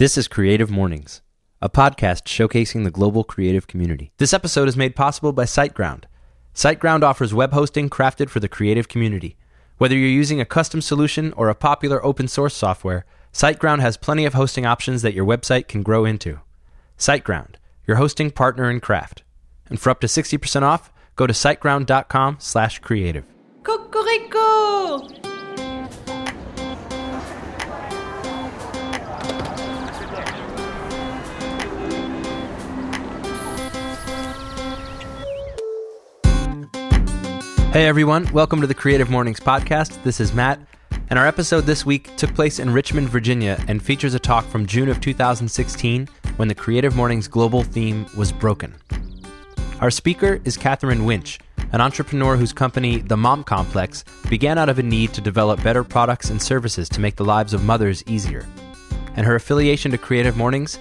This is Creative Mornings, a podcast showcasing the global creative community. This episode is made possible by SiteGround. SiteGround offers web hosting crafted for the creative community. Whether you're using a custom solution or a popular open source software, SiteGround has plenty of hosting options that your website can grow into. SiteGround, your hosting partner in craft. And for up to 60% off, go to siteground.com/creative. Cocorico! Hey everyone, welcome to the Creative Mornings podcast. This is Matt, and our episode this week took place in Richmond, Virginia, and features a talk from June of 2016 when the Creative Mornings global theme was broken. Our speaker is Katherine Wintsch, an entrepreneur whose company, The Mom Complex, began out of a need to develop better products and services to make the lives of mothers easier. And her affiliation to Creative Mornings?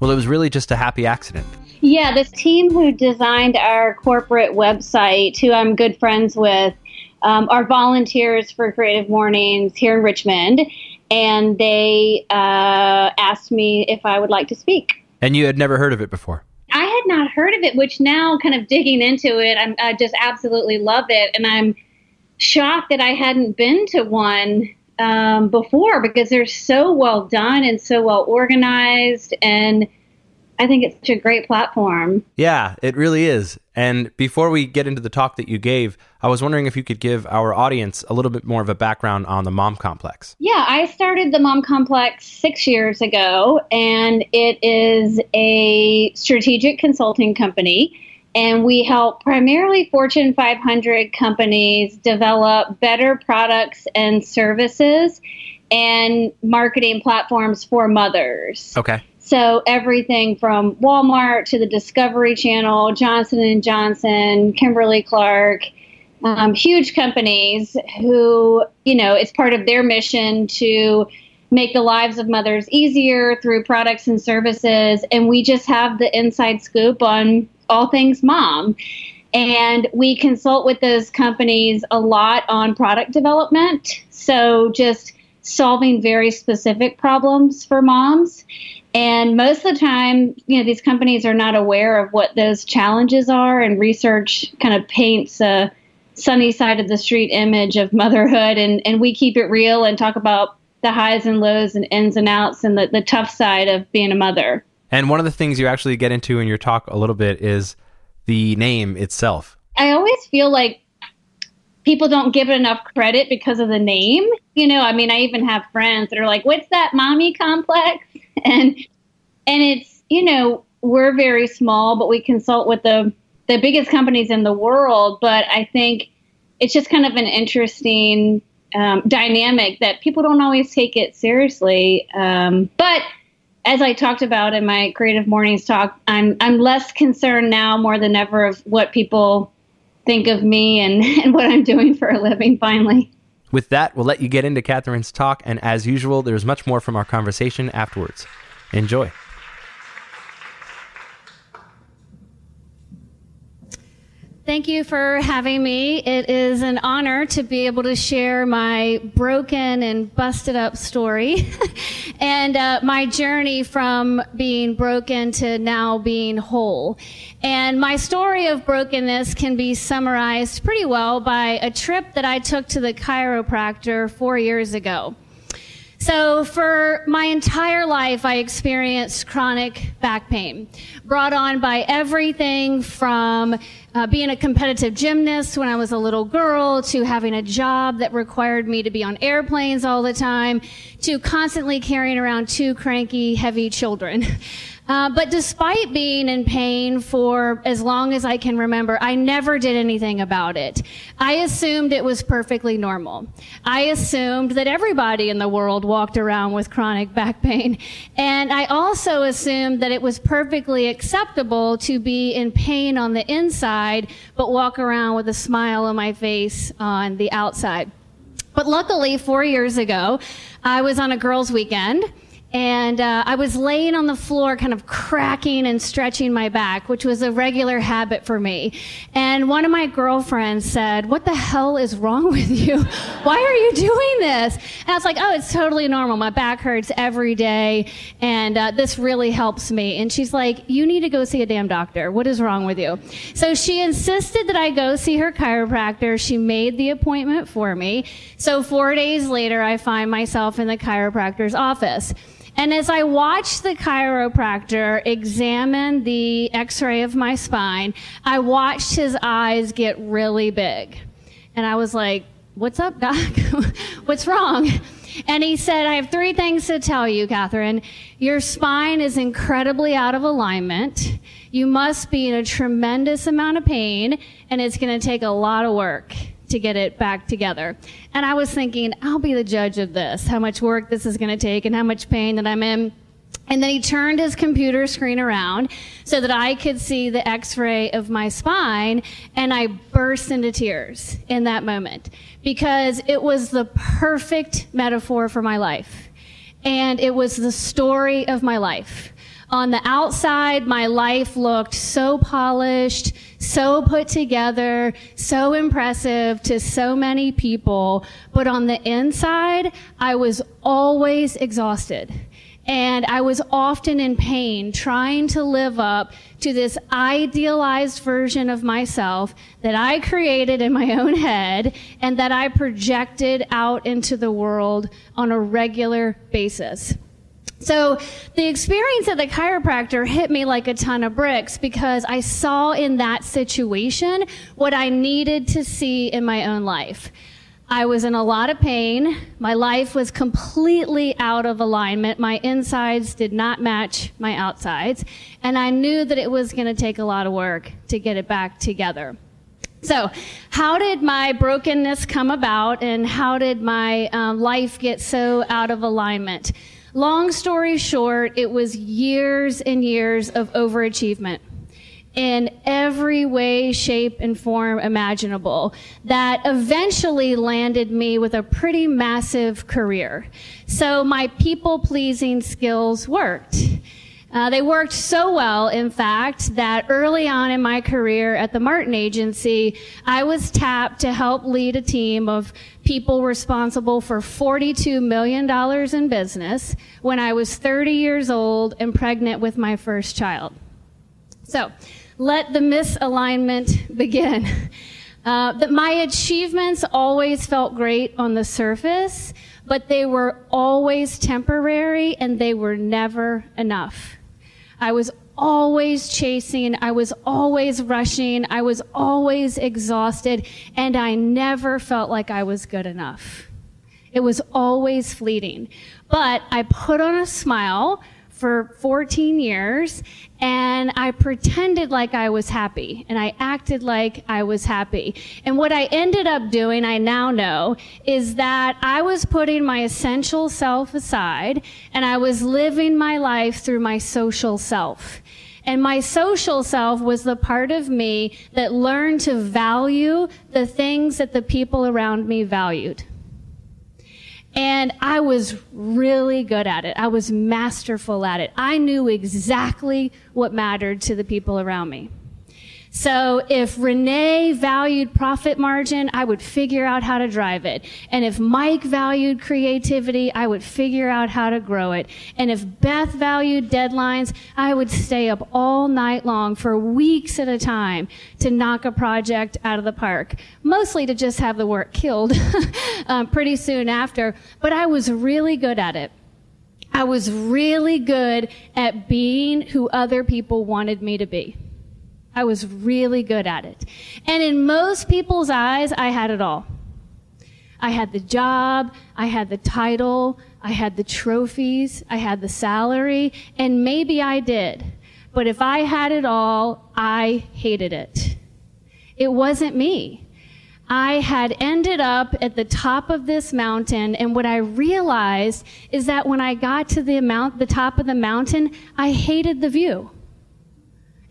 Well, it was really just a happy accident. Yeah, this team who designed our corporate website, who I'm good friends with, um, are volunteers for Creative Mornings here in Richmond, and they uh, asked me if I would like to speak. And you had never heard of it before? I had not heard of it, which now, kind of digging into it, I'm, I just absolutely love it, and I'm shocked that I hadn't been to one um, before because they're so well done and so well organized and I think it's such a great platform. Yeah, it really is. And before we get into the talk that you gave, I was wondering if you could give our audience a little bit more of a background on the Mom Complex. Yeah, I started the Mom Complex six years ago, and it is a strategic consulting company. And we help primarily Fortune 500 companies develop better products and services and marketing platforms for mothers. Okay. So everything from Walmart to the Discovery Channel, Johnson and Johnson, Kimberly Clark, um, huge companies who you know it's part of their mission to make the lives of mothers easier through products and services, and we just have the inside scoop on all things mom. And we consult with those companies a lot on product development. So just solving very specific problems for moms. And most of the time, you know, these companies are not aware of what those challenges are, and research kind of paints a sunny side of the street image of motherhood. And, and we keep it real and talk about the highs and lows and ins and outs and the, the tough side of being a mother. And one of the things you actually get into in your talk a little bit is the name itself. I always feel like people don't give it enough credit because of the name. You know, I mean, I even have friends that are like, "What's that mommy complex?" And and it's you know we're very small, but we consult with the the biggest companies in the world. But I think it's just kind of an interesting um, dynamic that people don't always take it seriously. Um, but as I talked about in my Creative Mornings talk, I'm I'm less concerned now more than ever of what people think of me and, and what I'm doing for a living finally. With that, we'll let you get into Katherine's talk, and as usual, there's much more from our conversation afterwards. Enjoy. Thank you for having me. It is an honor to be able to share my broken and busted up story and uh, my journey from being broken to now being whole. And my story of brokenness can be summarized pretty well by a trip that I took to the chiropractor four years ago. So, for my entire life, I experienced chronic back pain brought on by everything from uh, being a competitive gymnast when I was a little girl to having a job that required me to be on airplanes all the time to constantly carrying around two cranky, heavy children. Uh, but despite being in pain for as long as I can remember, I never did anything about it. I assumed it was perfectly normal. I assumed that everybody in the world walked around with chronic back pain. And I also assumed that it was perfectly acceptable to be in pain on the inside, but walk around with a smile on my face on the outside. But luckily, four years ago, I was on a girls' weekend and uh, I was laying on the floor, kind of cracking and stretching my back, which was a regular habit for me. And one of my girlfriends said, What the hell is wrong with you? Why are you doing this? And I was like, Oh, it's totally normal. My back hurts every day, and uh, this really helps me. And she's like, You need to go see a damn doctor. What is wrong with you? So she insisted that I go see her chiropractor. She made the appointment for me. So four days later, I find myself in the chiropractor's office. And as I watched the chiropractor examine the x ray of my spine, I watched his eyes get really big. And I was like, What's up, Doc? What's wrong? And he said, I have three things to tell you, Katherine. Your spine is incredibly out of alignment. You must be in a tremendous amount of pain, and it's going to take a lot of work to get it back together. And I was thinking, I'll be the judge of this, how much work this is going to take and how much pain that I'm in. And then he turned his computer screen around so that I could see the x ray of my spine, and I burst into tears in that moment because it was the perfect metaphor for my life. And it was the story of my life. On the outside, my life looked so polished, so put together, so impressive to so many people. But on the inside, I was always exhausted. And I was often in pain trying to live up to this idealized version of myself that I created in my own head and that I projected out into the world on a regular basis. So the experience of the chiropractor hit me like a ton of bricks because I saw in that situation what I needed to see in my own life. I was in a lot of pain. My life was completely out of alignment. My insides did not match my outsides. And I knew that it was going to take a lot of work to get it back together. So, how did my brokenness come about and how did my um, life get so out of alignment? Long story short, it was years and years of overachievement in every way, shape, and form imaginable that eventually landed me with a pretty massive career. So my people pleasing skills worked. Uh, they worked so well, in fact, that early on in my career at the Martin Agency, I was tapped to help lead a team of people responsible for $42 million in business when I was 30 years old and pregnant with my first child. So, let the misalignment begin. Uh, that my achievements always felt great on the surface, but they were always temporary and they were never enough. I was always chasing. I was always rushing. I was always exhausted. And I never felt like I was good enough. It was always fleeting. But I put on a smile for 14 years and I pretended like I was happy and I acted like I was happy. And what I ended up doing, I now know, is that I was putting my essential self aside and I was living my life through my social self. And my social self was the part of me that learned to value the things that the people around me valued. And I was really good at it. I was masterful at it. I knew exactly what mattered to the people around me. So if Renee valued profit margin, I would figure out how to drive it. And if Mike valued creativity, I would figure out how to grow it. And if Beth valued deadlines, I would stay up all night long for weeks at a time to knock a project out of the park. Mostly to just have the work killed um, pretty soon after. But I was really good at it. I was really good at being who other people wanted me to be. I was really good at it. And in most people's eyes, I had it all. I had the job, I had the title, I had the trophies, I had the salary, and maybe I did. But if I had it all, I hated it. It wasn't me. I had ended up at the top of this mountain, and what I realized is that when I got to the, mount, the top of the mountain, I hated the view.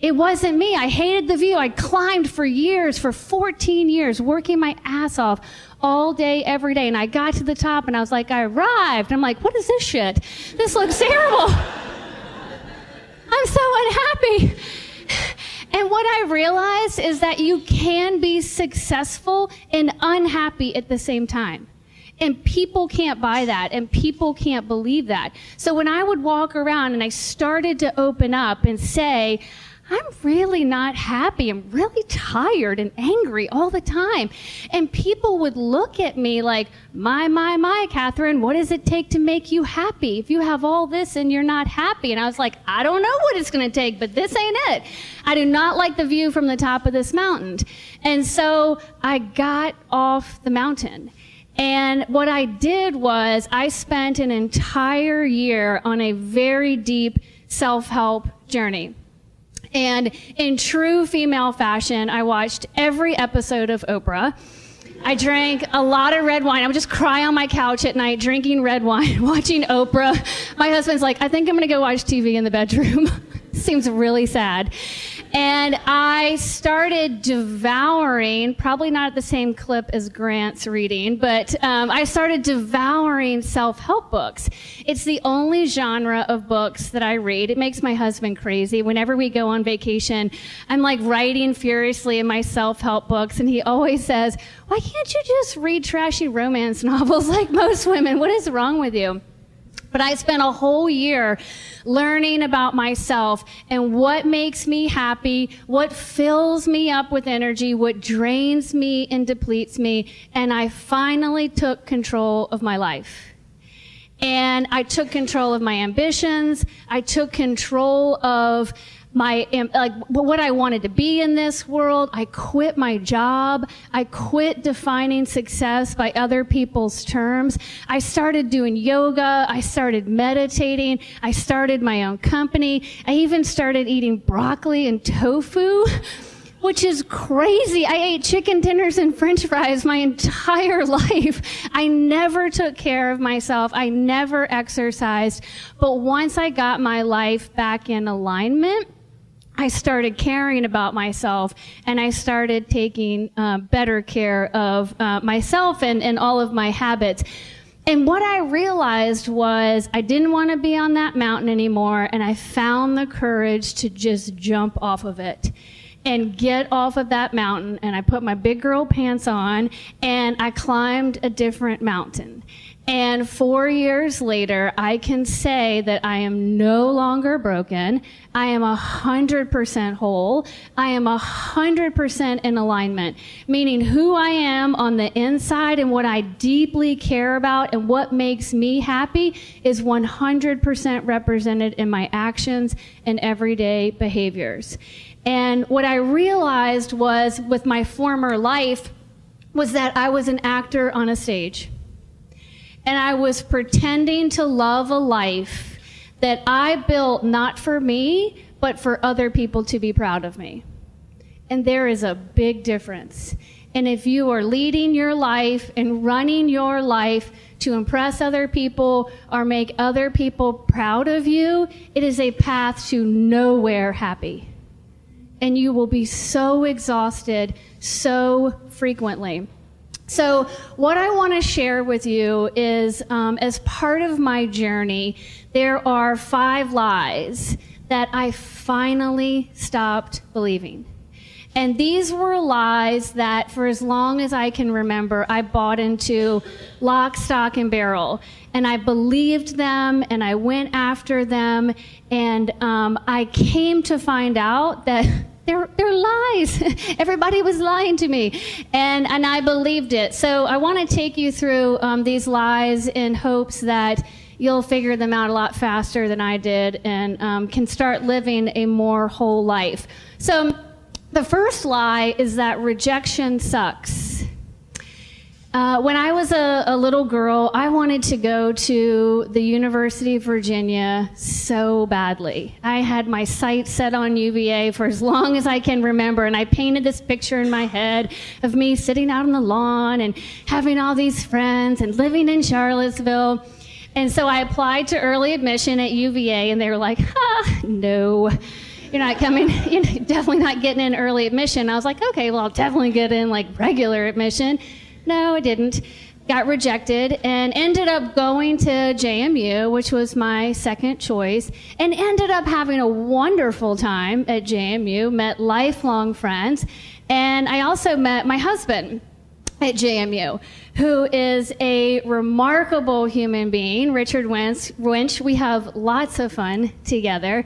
It wasn't me. I hated the view. I climbed for years, for 14 years, working my ass off all day, every day. And I got to the top and I was like, I arrived. I'm like, what is this shit? This looks terrible. I'm so unhappy. And what I realized is that you can be successful and unhappy at the same time. And people can't buy that and people can't believe that. So when I would walk around and I started to open up and say, I'm really not happy. I'm really tired and angry all the time. And people would look at me like, my, my, my, Katherine, what does it take to make you happy? If you have all this and you're not happy. And I was like, I don't know what it's going to take, but this ain't it. I do not like the view from the top of this mountain. And so I got off the mountain. And what I did was I spent an entire year on a very deep self-help journey. And in true female fashion, I watched every episode of Oprah. I drank a lot of red wine. I would just cry on my couch at night drinking red wine, watching Oprah. My husband's like, I think I'm going to go watch TV in the bedroom. Seems really sad. And I started devouring, probably not at the same clip as Grant's reading, but um, I started devouring self help books. It's the only genre of books that I read. It makes my husband crazy. Whenever we go on vacation, I'm like writing furiously in my self help books, and he always says, Why can't you just read trashy romance novels like most women? What is wrong with you? But I spent a whole year learning about myself and what makes me happy, what fills me up with energy, what drains me and depletes me. And I finally took control of my life. And I took control of my ambitions. I took control of my like what I wanted to be in this world. I quit my job. I quit defining success by other people's terms. I started doing yoga. I started meditating. I started my own company. I even started eating broccoli and tofu. Which is crazy. I ate chicken dinners and french fries my entire life. I never took care of myself. I never exercised. But once I got my life back in alignment, I started caring about myself and I started taking uh, better care of uh, myself and, and all of my habits. And what I realized was I didn't want to be on that mountain anymore, and I found the courage to just jump off of it and get off of that mountain. And I put my big girl pants on and I climbed a different mountain. And four years later, I can say that I am no longer broken. I am a hundred percent whole. I am a hundred percent in alignment, meaning who I am on the inside and what I deeply care about and what makes me happy is 100% represented in my actions and everyday behaviors. And what I realized was with my former life was that I was an actor on a stage and I was pretending to love a life that I built not for me, but for other people to be proud of me. And there is a big difference. And if you are leading your life and running your life to impress other people or make other people proud of you, it is a path to nowhere happy. And you will be so exhausted so frequently. So, what I want to share with you is um, as part of my journey, there are five lies that I finally stopped believing. And these were lies that, for as long as I can remember, I bought into lock, stock, and barrel. And I believed them and I went after them. And um, I came to find out that they're, they're lies. Everybody was lying to me. And, and I believed it. So I want to take you through um, these lies in hopes that you'll figure them out a lot faster than I did and um, can start living a more whole life. So the first lie is that rejection sucks. Uh, when I was a, a, little girl, I wanted to go to the University of Virginia so badly. I had my sights set on UVA for as long as I can remember, and I painted this picture in my head of me sitting out on the lawn and having all these friends and living in Charlottesville. And so I applied to early admission at UVA, and they were like, ah, no you're not coming, you're definitely not getting in early admission. I was like, okay, well, I'll definitely get in like regular admission. No, I didn't. Got rejected and ended up going to JMU, which was my second choice, and ended up having a wonderful time at JMU, met lifelong friends, and I also met my husband at JMU, who is a remarkable human being, Richard Wintsch. We have lots of fun together.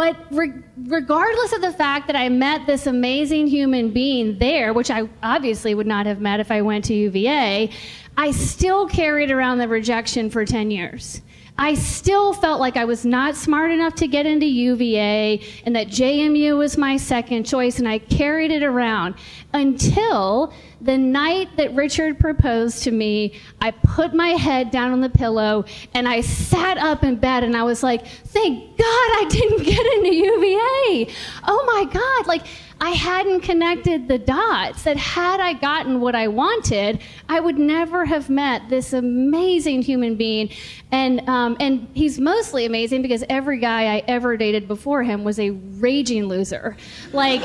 But re- regardless of the fact that I met this amazing human being there, which I obviously would not have met if I went to UVA, I still carried around the rejection for 10 years. I still felt like I was not smart enough to get into UVA and that JMU was my second choice, and I carried it around until the night that Richard proposed to me. I put my head down on the pillow and I sat up in bed and I was like, thank God I didn't get into UVA. Oh my God. Like, I hadn't connected the dots that had I gotten what I wanted, I would never have met this amazing human being. And, um, and he's mostly amazing because every guy I ever dated before him was a raging loser. Like,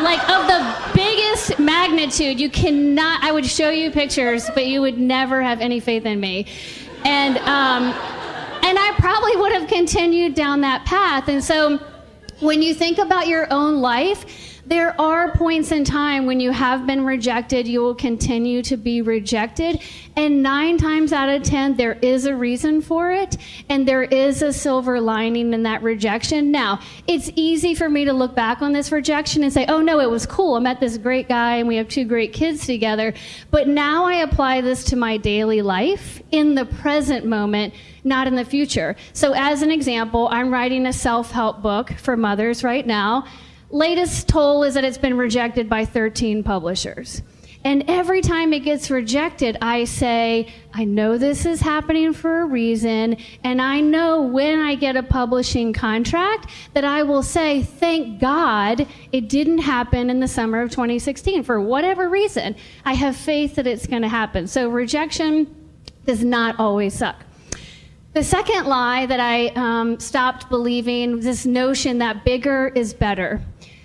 like of the biggest magnitude, you cannot, I would show you pictures, but you would never have any faith in me. And, um, and I probably would have continued down that path. And so when you think about your own life, there are points in time when you have been rejected, you will continue to be rejected. And nine times out of 10, there is a reason for it, and there is a silver lining in that rejection. Now, it's easy for me to look back on this rejection and say, oh no, it was cool. I met this great guy, and we have two great kids together. But now I apply this to my daily life in the present moment not in the future. So, as an example, I'm writing a self help book for mothers right now latest toll is that it's been rejected by 13 publishers. And every time it gets rejected, I say, I know this is happening for a reason, and I know when I get a publishing contract that I will say, thank God it didn't happen in the summer of 2016 for whatever reason. I have faith that it's going to happen. So rejection does not always suck. The second lie that I um, stopped believing was this notion that bigger is better.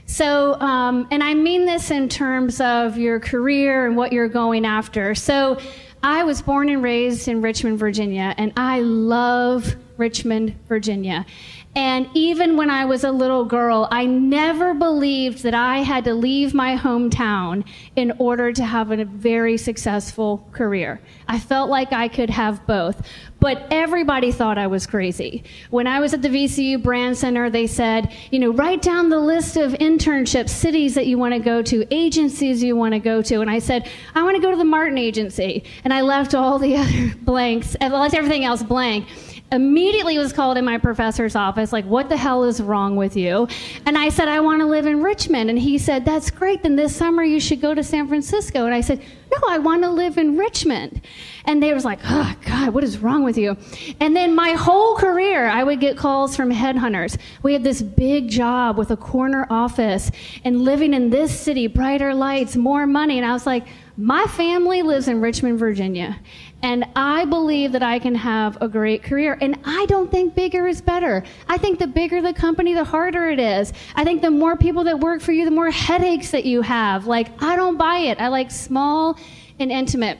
So, um, and I mean this in terms of your career and what you're going after. So, I was born and raised in Richmond, Virginia, and I love Richmond, Virginia. And even when I was a little girl, I never believed that I had to leave my hometown in order to have a very successful career. I felt like I could have both. But everybody thought I was crazy. When I was at the VCU Brand Center, they said, you know, write down the list of internships, cities that you want to go to, agencies you want to go to. And I said, I want to go to the Martin Agency. And I left all the other blanks, I left everything else blank immediately was called in my professor's office like what the hell is wrong with you? And i said i want to live in richmond. And he said that's great then this summer you should go to san francisco. And i said no i want to live in richmond. And they was like oh god what is wrong with you? And then my whole career i would get calls from headhunters. We had this big job with a corner office and living in this city brighter lights more money. And i was like my family lives in Richmond, Virginia, and I believe that I can have a great career. And I don't think bigger is better. I think the bigger the company, the harder it is. I think the more people that work for you, the more headaches that you have. Like, I don't buy it. I like small and intimate.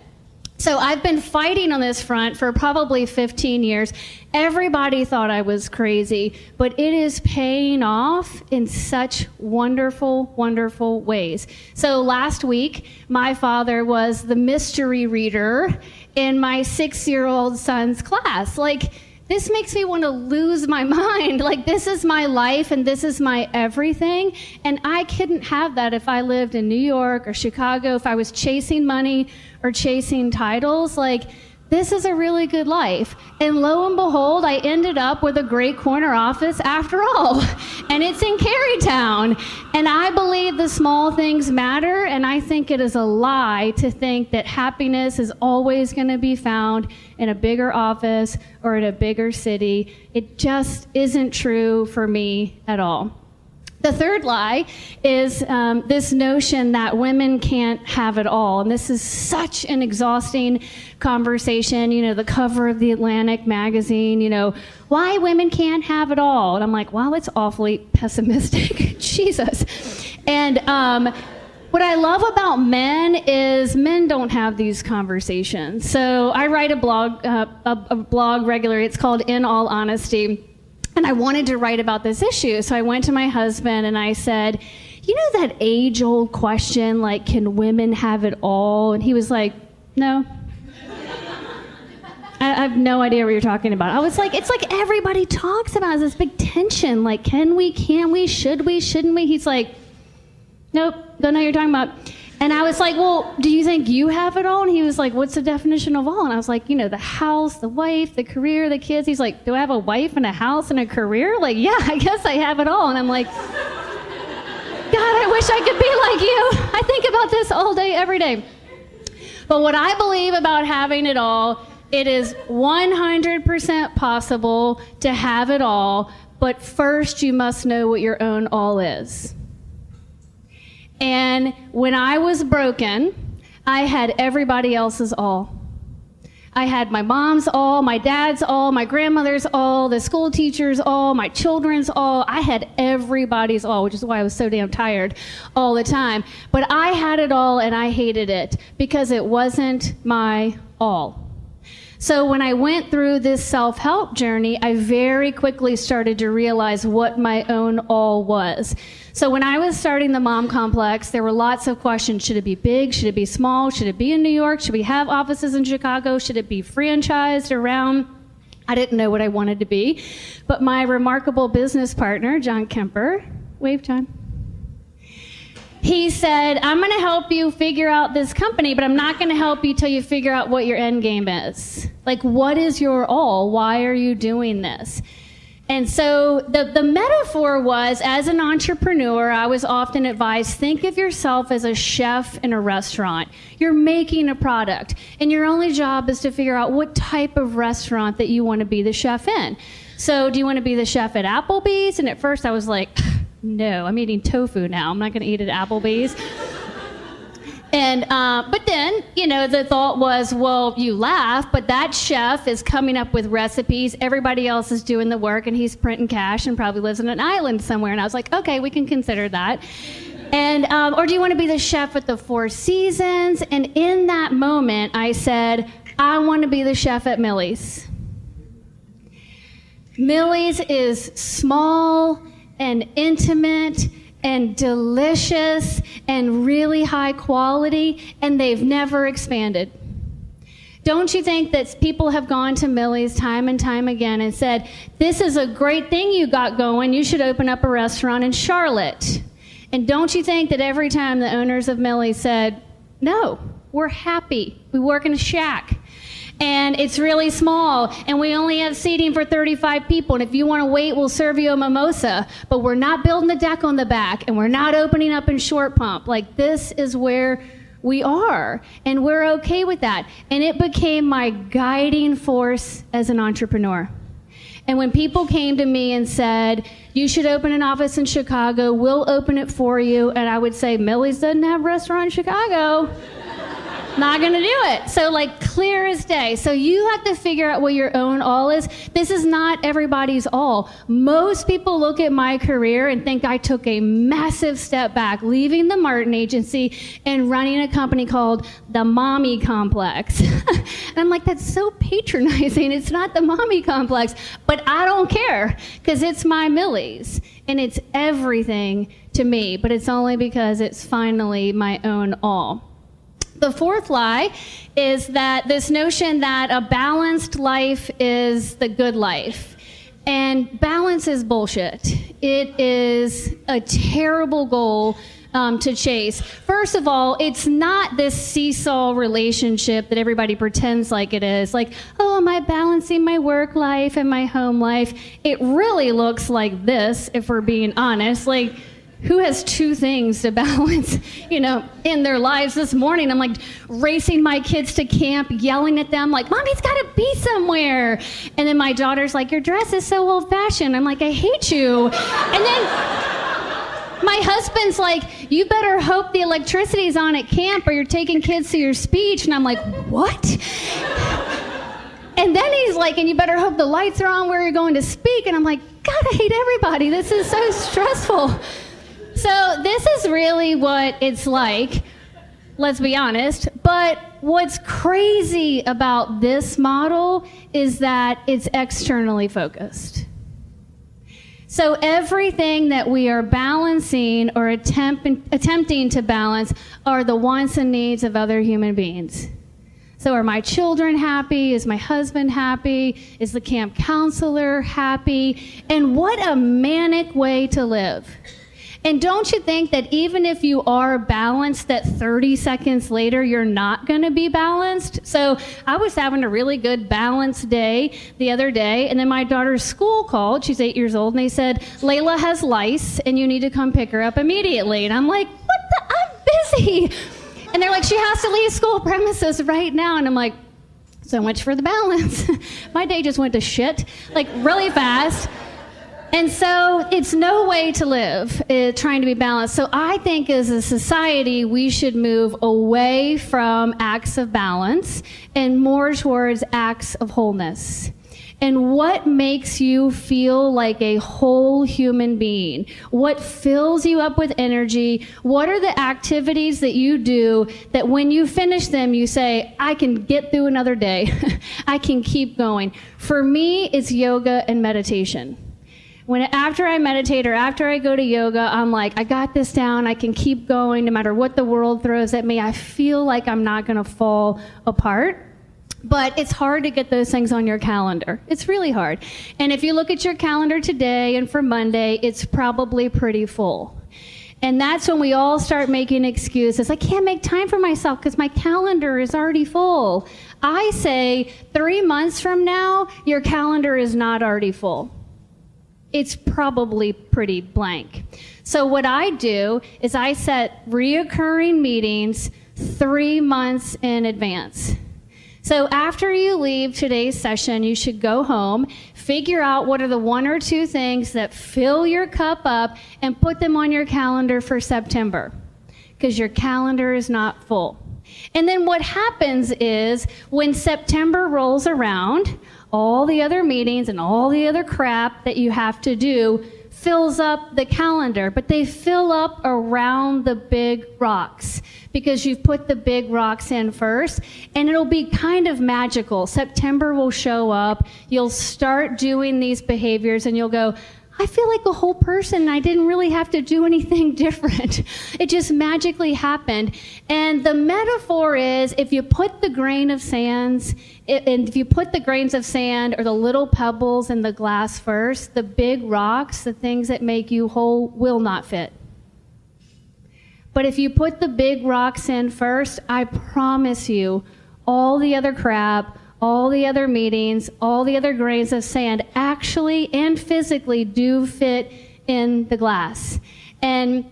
So I've been fighting on this front for probably 15 years. Everybody thought I was crazy, but it is paying off in such wonderful, wonderful ways. So last week, my father was the mystery reader in my six year old son's class. Like, this makes me want to lose my mind. Like, this is my life and this is my everything. And I couldn't have that if I lived in New York or Chicago, if I was chasing money or chasing titles. Like, this is a really good life. And lo and behold, I ended up with a great corner office after all. And it's in Carytown. And I believe the small things matter. And I think it is a lie to think that happiness is always going to be found in a bigger office or in a bigger city. It just isn't true for me at all. The third lie is um, this notion that women can't have it all. And this is such an exhausting conversation. You know, the cover of the Atlantic magazine, you know, why women can't have it all. And I'm like, wow, it's awfully pessimistic. Jesus. And um, what I love about men is men don't have these conversations. So I write a blog, uh, a, a blog regularly. It's called In All Honesty and I wanted to write about this issue. So I went to my husband and I said, You know that age old question, like, can women have it all? And he was like, No. I have no idea what you're talking about. I was like, it's like everybody talks about this big tension. Like, can we, can we, should we, shouldn't we? He's like, nope, don't know what you're talking about. And I was like, well, do you think you have it all? And he was like, what's the definition of all? And I was like, you know, the house, the wife, the career, the kids. He's like, do I have a wife and a house and a career? Like, yeah, I guess I have it all. And I'm like, God, I wish I could be like you. I think about this all day, every day. But what I believe about having it all, it is 100% possible to have it all, but first you must know what your own all is. And when I was broken, I had everybody else's all. I had my mom's all, my dad's all, my grandmother's all, the school teacher's all, my children's all. I had everybody's all, which is why I was so damn tired all the time. But I had it all and I hated it because it wasn't my all. So when I went through this self help journey, I very quickly started to realize what my own all was. So when I was starting the mom complex, there were lots of questions. Should it be big? Should it be small? Should it be in New York? Should we have offices in Chicago? Should it be franchised around? I didn't know what I wanted to be. But my remarkable business partner, John Kemper, wave John he said, I'm going to help you figure out this company, but I'm not going to help you till you figure out what your end game is. Like, what is your all? Why are you doing this? And so the, the metaphor was as an entrepreneur, I was often advised think of yourself as a chef in a restaurant. You're making a product, and your only job is to figure out what type of restaurant that you want to be the chef in. So, do you want to be the chef at Applebee's? And at first, I was like, no, I'm eating tofu now. I'm not going to eat at Applebee's. And uh, but then you know the thought was, well, you laugh, but that chef is coming up with recipes. Everybody else is doing the work, and he's printing cash and probably lives on an island somewhere. And I was like, okay, we can consider that. And um, or do you want to be the chef at the Four Seasons? And in that moment, I said, I want to be the chef at Millie's. Millie's is small and intimate and delicious and really high quality, and they've never expanded. Don't you think that people have gone to Millie's time and time again and said, This is a great thing you got going. You should open up a restaurant in Charlotte. And don't you think that every time the owners of Millie's said, No, we're happy. We work in a shack and it's really small. And we only have seating for 35 people. And if you want to wait we'll serve you a mimosa. But we're not building a deck on the back and we're not opening up in short pump. Like this is where we are and we're okay with that. And it became my guiding force as an entrepreneur. And when people came to me and said, you should open an office in Chicago, we'll open it for you, and I would say, Millie's doesn't have a restaurant in Chicago. Not to do it. So, like, clear as day. So, you have to figure out what your own all is. This is not everybody's all. Most people look at my career and think I took a massive step back, leaving the Martin Agency and running a company called the Mommy Complex. and I'm like, that's so patronizing. It's not the Mommy Complex, but I don't care because it's my Millie's and it's everything to me, but it's only because it's finally my own all. The fourth lie is that this notion that a balanced life is the good life. And balance is bullshit. It is a terrible goal um, to chase. First of all, it's not this seesaw relationship that everybody pretends like it is. Like, oh, am I balancing my work life and my home life? It really looks like this, if we're being honest. Like, who has two things to balance, you know, in their lives this morning? I'm like racing my kids to camp, yelling at them, like, Mommy's got to be somewhere. And then my daughter's like, Your dress is so old fashioned. I'm like, I hate you. And then my husband's like, you better hope the electricity's on at camp or you're taking kids to your speech. And I'm like, what? And then he's like, and you better hope the lights are on where you're going to speak. And I'm like, God, I hate everybody. This is so stressful. So, this is really what it's like, let's be honest. But what's crazy about this model is that it's externally focused. So, everything that we are balancing or attempt, attempting to balance are the wants and needs of other human beings. So, are my children happy? Is my husband happy? Is the camp counselor happy? And what a manic way to live. And don't you think that even if you are balanced, that 30 seconds later you're not going to be balanced? So I was having a really good balanced day the other day, and then my daughter's school called. She's eight years old, and they said, Layla has lice, and you need to come pick her up immediately. And I'm like, what the? I'm busy. And they're like, she has to leave school premises right now. And I'm like, so much for the balance. My day just went to shit, like really fast. And so it's no way to live uh, trying to be balanced. So I think as a society, we should move away from acts of balance and more towards acts of wholeness and what makes you feel like a whole human being? What fills you up with energy? What are the activities that you do that when you finish them, you say, I can get through another day. I can keep going. For me, it's yoga and meditation. When after I meditate or after I go to yoga, I'm like, I got this down. I can keep going no matter what the world throws at me. I feel like I'm not going to fall apart. But it's hard to get those things on your calendar. It's really hard. And if you look at your calendar today and for Monday, it's probably pretty full. And that's when we all start making excuses. I can't make time for myself because my calendar is already full. I say three months from now, your calendar is not already full. It's probably pretty blank. So, what I do is I set reoccurring meetings three months in advance. So after you leave today's session, you should go home, figure out what are the one or two things that fill your cup up, and put them on your calendar for September because your calendar is not full. And then what happens is when September rolls around, all the other meetings and all the other crap that you have to do fills up the calendar, but they fill up around the big rocks because you've put the big rocks in first and it'll be kind of magical. September will show up. You'll start doing these behaviors and you'll go, I feel like a whole person. I didn't really have to do anything different. It just magically happened. And the metaphor is if you put the grain of sands, and if you put the grains of sand or the little pebbles in the glass first, the big rocks, the things that make you whole, will not fit. But if you put the big rocks in first, I promise you, all the other crap, all the other meetings, all the other grains of sand actually and physically do fit in the glass. And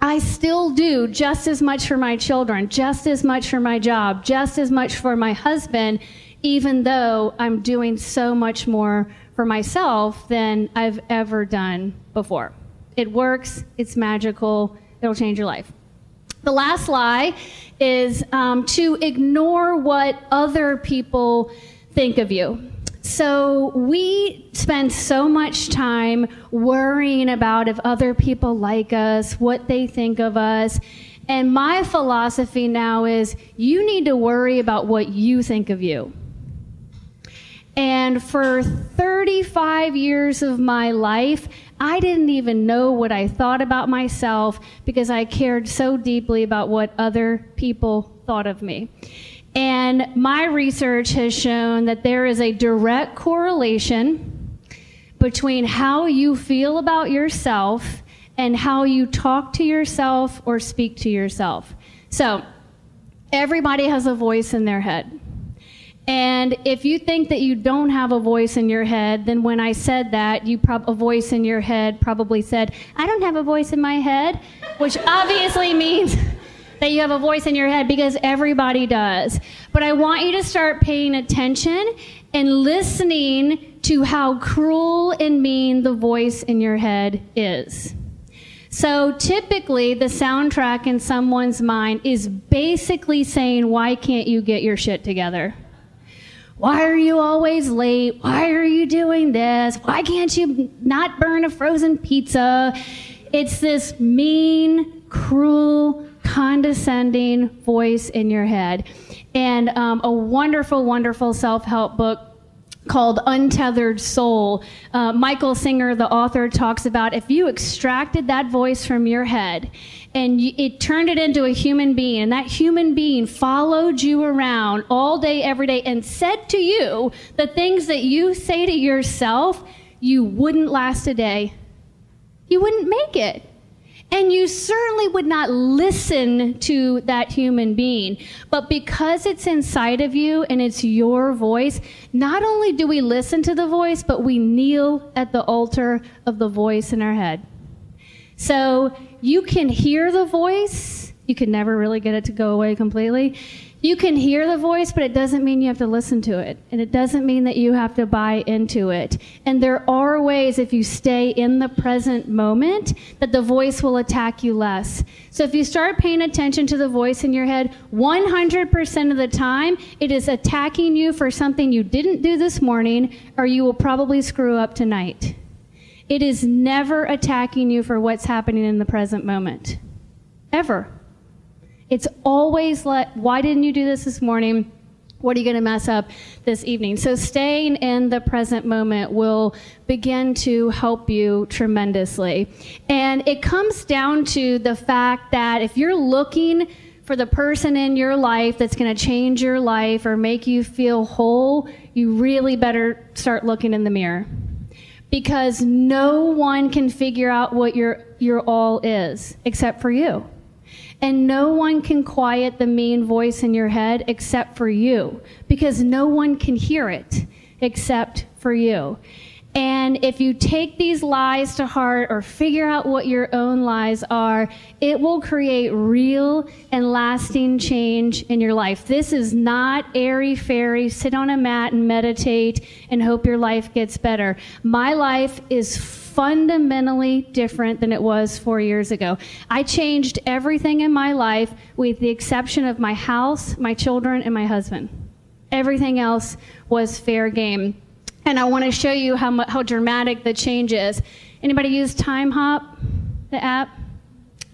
I still do just as much for my children, just as much for my job, just as much for my husband, even though I'm doing so much more for myself than I've ever done before. It works, it's magical, it'll change your life. The last lie is um, to ignore what other people think of you. So we spend so much time worrying about if other people like us, what they think of us. And my philosophy now is you need to worry about what you think of you. And for 35 years of my life, I didn't even know what I thought about myself because I cared so deeply about what other people thought of me. And my research has shown that there is a direct correlation between how you feel about yourself and how you talk to yourself or speak to yourself. So, everybody has a voice in their head. And if you think that you don't have a voice in your head, then when I said that, you prob- a voice in your head probably said, "I don't have a voice in my head," which obviously means that you have a voice in your head because everybody does. But I want you to start paying attention and listening to how cruel and mean the voice in your head is. So typically, the soundtrack in someone's mind is basically saying, Why can't you get your shit together? Why are you always late? Why are you doing this? Why can't you not burn a frozen pizza? It's this mean, cruel, condescending voice in your head. And um, a wonderful, wonderful self help book called Untethered Soul. Uh, Michael Singer, the author, talks about if you extracted that voice from your head and you, it turned it into a human being, and that human being followed you around all day, every day, and said to you the things that you say to yourself, you wouldn't last a day. You wouldn't make it. And you certainly would not listen to that human being. But because it's inside of you and it's your voice, not only do we listen to the voice, but we kneel at the altar of the voice in our head. So you can hear the voice. You can never really get it to go away completely. You can hear the voice, but it doesn't mean you have to listen to it. And it doesn't mean that you have to buy into it. And there are ways, if you stay in the present moment, that the voice will attack you less. So if you start paying attention to the voice in your head, 100% of the time, it is attacking you for something you didn't do this morning, or you will probably screw up tonight. It is never attacking you for what's happening in the present moment. Ever. It's always like, why didn't you do this this morning? What are you going to mess up this evening? So, staying in the present moment will begin to help you tremendously. And it comes down to the fact that if you're looking for the person in your life that's going to change your life or make you feel whole, you really better start looking in the mirror. Because no one can figure out what your, your all is except for you. And no one can quiet the mean voice in your head except for you, because no one can hear it except for you. And if you take these lies to heart or figure out what your own lies are, it will create real and lasting change in your life. This is not airy fairy, sit on a mat and meditate and hope your life gets better. My life is fundamentally different than it was four years ago. I changed everything in my life with the exception of my house, my children, and my husband. Everything else was fair game. And I want to show you how, how dramatic the change is. Anybody use Timehop, the app?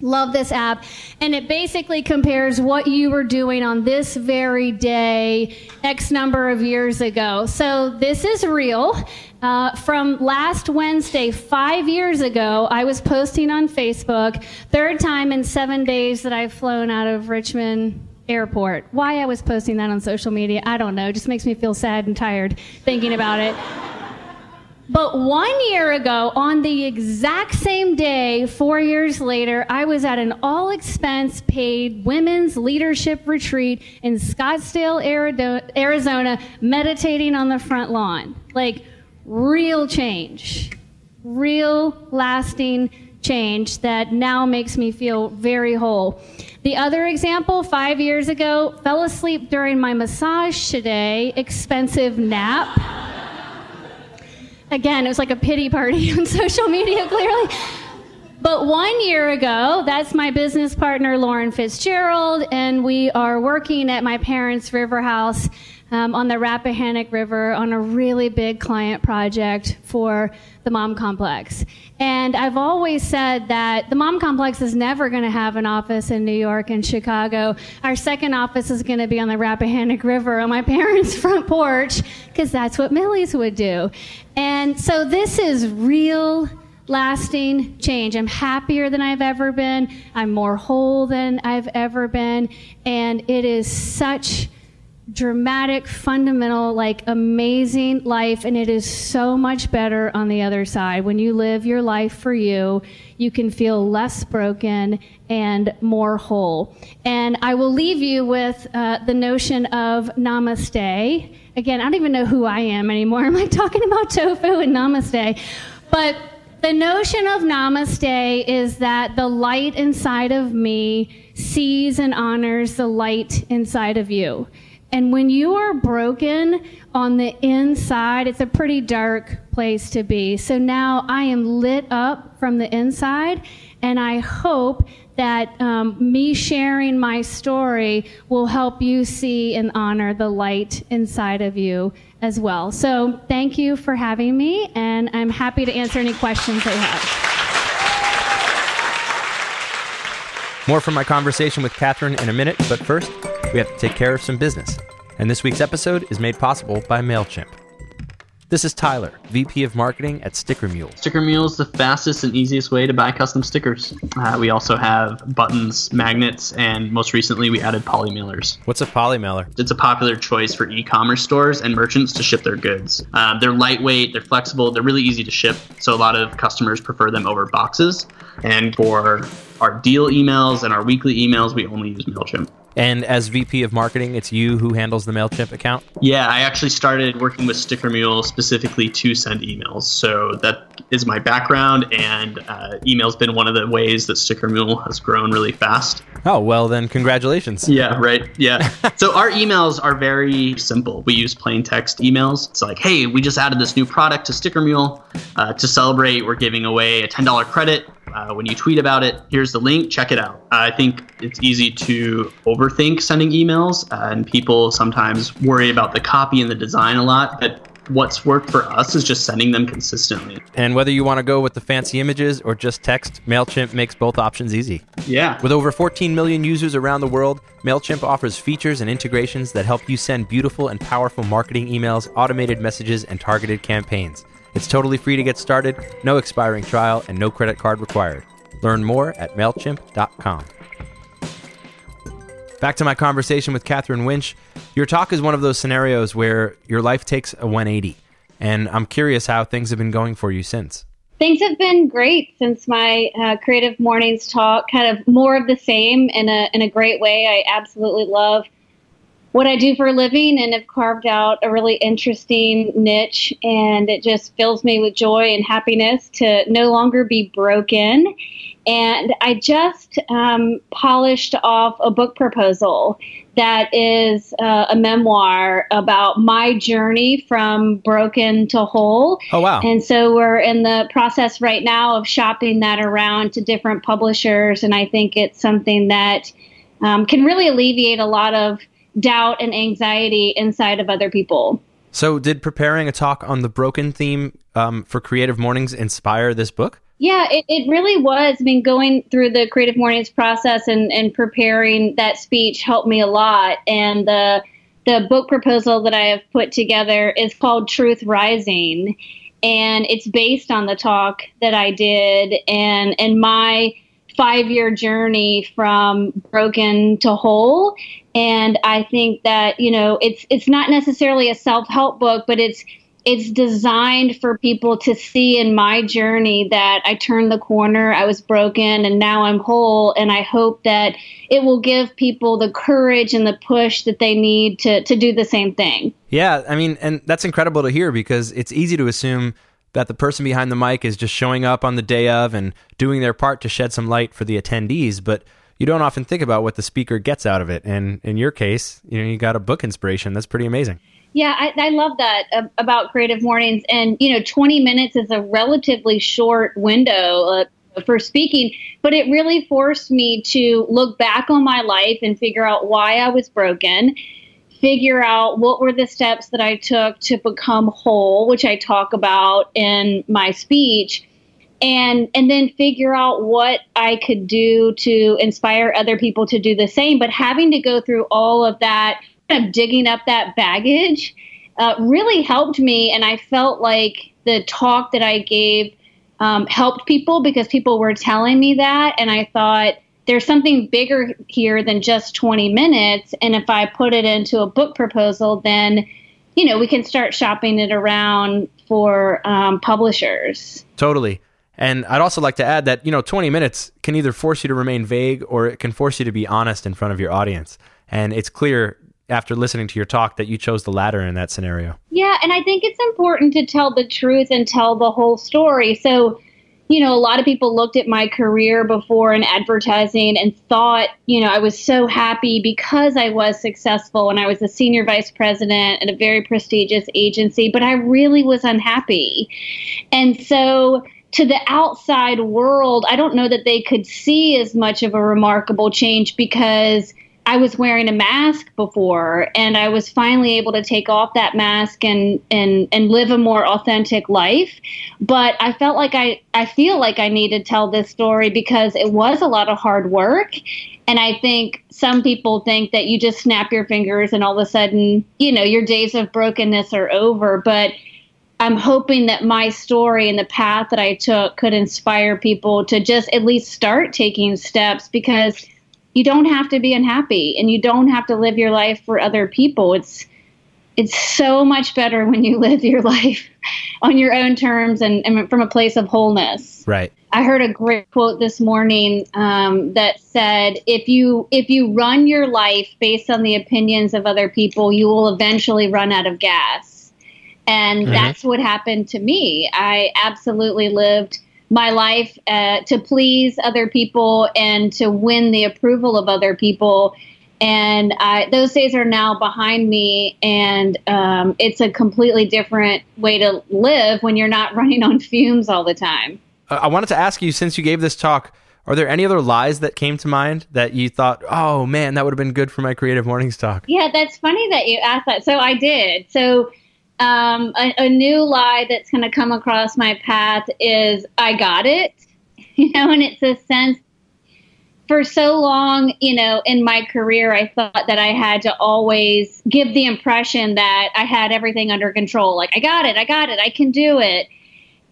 Love this app. And it basically compares what you were doing on this very day, X number of years ago. So this is real. Uh, from last Wednesday, five years ago, I was posting on Facebook, third time in seven days that I've flown out of Richmond Airport. Why I was posting that on social media, I don't know. It just makes me feel sad and tired thinking about it. But one year ago, on the exact same day, four years later, I was at an all expense paid women's leadership retreat in Scottsdale, Arizona, meditating on the front lawn. Like, real change, real lasting change that now makes me feel very whole. The other example, five years ago, fell asleep during my massage today, expensive nap. Again, it was like a pity party on social media, clearly. But one year ago, that's my business partner, Lauren Fitzgerald, and we are working at my parents' river house um, on the Rappahannock River on a really big client project for the Mom Complex. And I've always said that the Mom Complex is never going to have an office in New York and Chicago. Our second office is going to be on the Rappahannock River on my parents' front porch because that's what Millie's would do. And so this is real lasting change. I'm happier than I've ever been. I'm more whole than I've ever been. And it is such dramatic, fundamental, like amazing life, and it is so much better on the other side. When you live your life for you, you can feel less broken and more whole. And I will leave you with uh, the notion of namaste. Again, I don't even know who I am anymore. I'm like talking about tofu and namaste. But the notion of namaste is that the light inside of me sees and honors the light inside of you. And when you are broken on the inside, it's a pretty dark place to be. So now I am lit up from the inside, and I hope that um, me sharing my story will help you see and honor the light inside of you as well. So thank you for having me, and I'm happy to answer any questions that you have. More from my conversation with Katherine in a minute, but first, we have to take care of some business. And this week's episode is made possible by MailChimp. This is Tyler, VP of Marketing at Sticker Mule. Sticker Mule is the fastest and easiest way to buy custom stickers. Uh, we also have buttons, magnets, and most recently we added poly mailers. What's a poly mailer? It's a popular choice for e commerce stores and merchants to ship their goods. Uh, they're lightweight, they're flexible, they're really easy to ship, so a lot of customers prefer them over boxes. And for our deal emails and our weekly emails, we only use MailChimp. And as VP of Marketing, it's you who handles the MailChimp account? Yeah, I actually started working with Sticker Mule specifically to send emails. So that is my background, and uh, email's been one of the ways that Sticker Mule has grown really fast. Oh, well, then congratulations. Yeah, right. Yeah. so our emails are very simple. We use plain text emails. It's like, hey, we just added this new product to Sticker Mule. Uh, to celebrate, we're giving away a $10 credit uh, when you tweet about it, here's the link, check it out. I think it's easy to overthink sending emails, uh, and people sometimes worry about the copy and the design a lot. But what's worked for us is just sending them consistently. And whether you want to go with the fancy images or just text, MailChimp makes both options easy. Yeah. With over 14 million users around the world, MailChimp offers features and integrations that help you send beautiful and powerful marketing emails, automated messages, and targeted campaigns. It's totally free to get started, no expiring trial, and no credit card required. Learn more at MailChimp.com. Back to my conversation with Katherine Wintsch. Your talk is one of those scenarios where your life takes a 180, and I'm curious how things have been going for you since. Things have been great since my uh, Creative Mornings talk, kind of more of the same in a, in a great way. I absolutely love what I do for a living and have carved out a really interesting niche. And it just fills me with joy and happiness to no longer be broken. And I just um, polished off a book proposal that is uh, a memoir about my journey from broken to whole. Oh, wow. And so we're in the process right now of shopping that around to different publishers. And I think it's something that um, can really alleviate a lot of doubt and anxiety inside of other people. So, did preparing a talk on the broken theme um, for Creative Mornings inspire this book? Yeah, it, it really was. I mean, going through the Creative Mornings process and, and preparing that speech helped me a lot. And the the book proposal that I have put together is called Truth Rising, and it's based on the talk that I did and and my five year journey from broken to whole. And I think that, you know, it's it's not necessarily a self help book, but it's it's designed for people to see in my journey that I turned the corner, I was broken, and now I'm whole. And I hope that it will give people the courage and the push that they need to, to do the same thing. Yeah, I mean, and that's incredible to hear because it's easy to assume that the person behind the mic is just showing up on the day of and doing their part to shed some light for the attendees, but you don't often think about what the speaker gets out of it. And in your case, you know, you got a book inspiration. That's pretty amazing. Yeah, I, I love that uh, about Creative Mornings. And, you know, 20 minutes is a relatively short window uh, for speaking, but it really forced me to look back on my life and figure out why I was broken figure out what were the steps that I took to become whole, which I talk about in my speech, and and then figure out what I could do to inspire other people to do the same. But having to go through all of that, kind of digging up that baggage, uh, really helped me, and I felt like the talk that I gave um, helped people because people were telling me that, and I thought there's something bigger here than just 20 minutes. And if I put it into a book proposal, then, you know, we can start shopping it around for um, publishers. Totally. And I'd also like to add that, you know, 20 minutes can either force you to remain vague or it can force you to be honest in front of your audience. And it's clear after listening to your talk that you chose the latter in that scenario. Yeah. And I think it's important to tell the truth and tell the whole story. So, you know, a lot of people looked at my career before in advertising and thought, you know, I was so happy because I was successful and I was a senior vice president at a very prestigious agency, but I really was unhappy. And so, to the outside world, I don't know that they could see as much of a remarkable change because I was wearing a mask before and I was finally able to take off that mask and and and live a more authentic life. But I felt like I I feel like I need to tell this story because it was a lot of hard work. And I think some people think that you just snap your fingers and all of a sudden you know your days of brokenness are over. But I'm hoping that my story and the path that I took could inspire people to just at least start taking steps because you don't have to be unhappy and you don't have to live your life for other people. It's it's so much better when you live your life on your own terms and, and from a place of wholeness. Right. I heard a great quote this morning um, that said, "If you if you run your life based on the opinions of other people, you will eventually run out of gas." And mm-hmm. that's what happened to me. I absolutely lived my life uh, to please other people and to win the approval of other people. And I, those days are now behind me, and um, it's a completely different way to live when you're not running on fumes all the time. I wanted to ask you, since you gave this talk, are there any other lies that came to mind that you thought, oh man, that would have been good for my creative mornings talk? Yeah, that's funny that you asked that. So I did. So um, a, a new lie that's going to come across my path is I got it. You know, and it's a sense for so long, you know, in my career, I thought that I had to always give the impression that I had everything under control. Like, I got it, I got it, I can do it.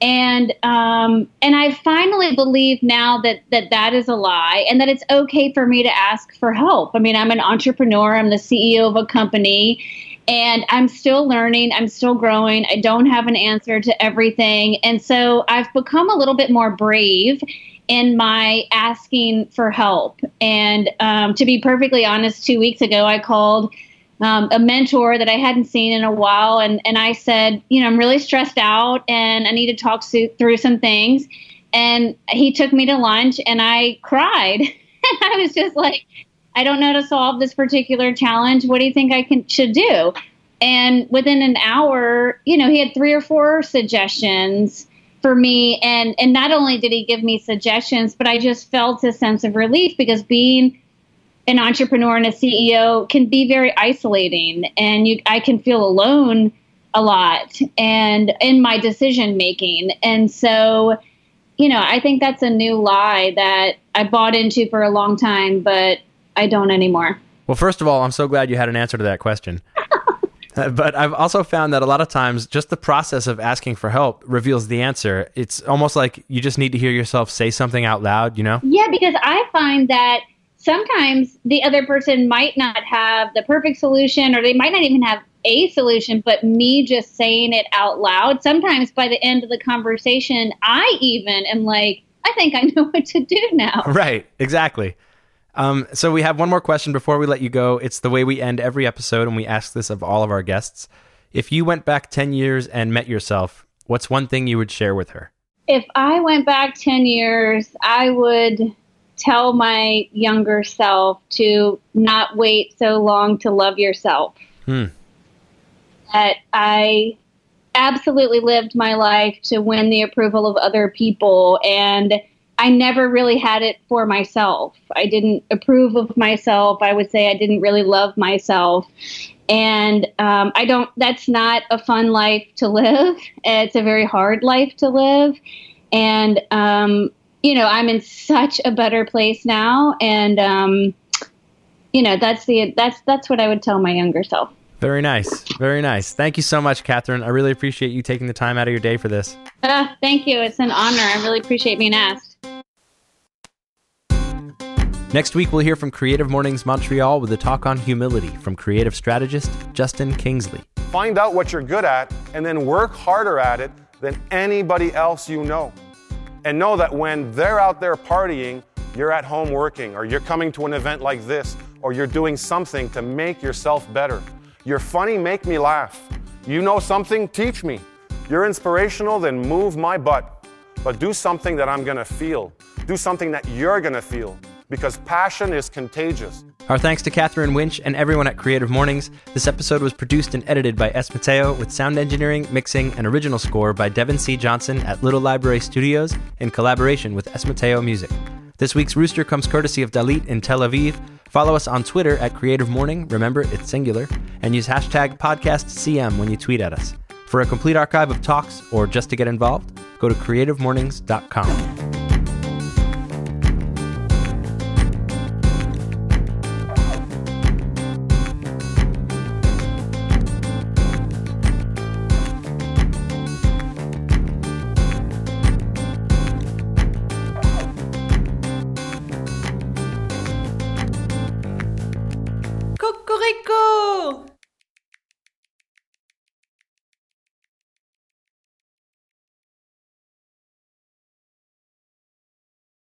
And um, and I finally believe now that that that is a lie, and that it's okay for me to ask for help. I mean, I'm an entrepreneur. I'm the CEO of a company, and I'm still learning, I'm still growing. I don't have an answer to everything. And so I've become a little bit more brave in my asking for help. And um, to be perfectly honest, two weeks ago, I called um, a mentor that I hadn't seen in a while. And, and I said, you know, I'm really stressed out and I need to talk through some things. And he took me to lunch and I cried. I was just like, I don't know to solve this particular challenge. What do you think I can should do? And within an hour, you know, he had three or four suggestions for me and and not only did he give me suggestions, but I just felt a sense of relief because being an entrepreneur and a CEO can be very isolating and you I can feel alone a lot and in my decision making. And so, you know, I think that's a new lie that I bought into for a long time, but I don't anymore. Well, first of all, I'm so glad you had an answer to that question. Uh, but I've also found that a lot of times just the process of asking for help reveals the answer. It's almost like you just need to hear yourself say something out loud, you know? Yeah, because I find that sometimes the other person might not have the perfect solution or they might not even have a solution, but me just saying it out loud, sometimes by the end of the conversation, I even am like, I think I know what to do now. Right, exactly. Um, so we have one more question before we let you go. It's the way we end every episode, and we ask this of all of our guests. If you went back 10 years and met yourself, what's one thing you would share with her? If I went back 10 years, I would tell my younger self to not wait so long to love yourself. Hmm. That I absolutely lived my life to win the approval of other people and I never really had it for myself. I didn't approve of myself. I would say I didn't really love myself. And um, I don't, that's not a fun life to live. It's a very hard life to live. And, um, you know, I'm in such a better place now. And, um, you know, that's the, that's, that's what I would tell my younger self. Very nice. Very nice. Thank you so much, Katherine. I really appreciate you taking the time out of your day for this. Uh, thank you. It's an honor. I really appreciate being asked. Next week, we'll hear from Creative Mornings Montreal with a talk on humility from creative strategist Justin Kingsley. Find out what you're good at and then work harder at it than anybody else you know. And know that when they're out there partying, you're at home working, or you're coming to an event like this, or you're doing something to make yourself better. You're funny, make me laugh. You know something, teach me. You're inspirational, then move my butt. but do something that I'm to feel. Do something that you're to feel because passion is contagious. Our thanks to Katherine Wintsch and everyone at Creative Mornings. This episode was produced and edited by S. Mateo with sound engineering, mixing, and original score by Devin C. Johnson at Little Library Studios in collaboration with S. Mateo Music. This week's Rooster comes courtesy of Dalit in Tel Aviv. Follow us on Twitter at Creative Morning, remember it's singular, and use hashtag podcastcm when you tweet at us. For a complete archive of talks or just to get involved, go to creativemornings.com.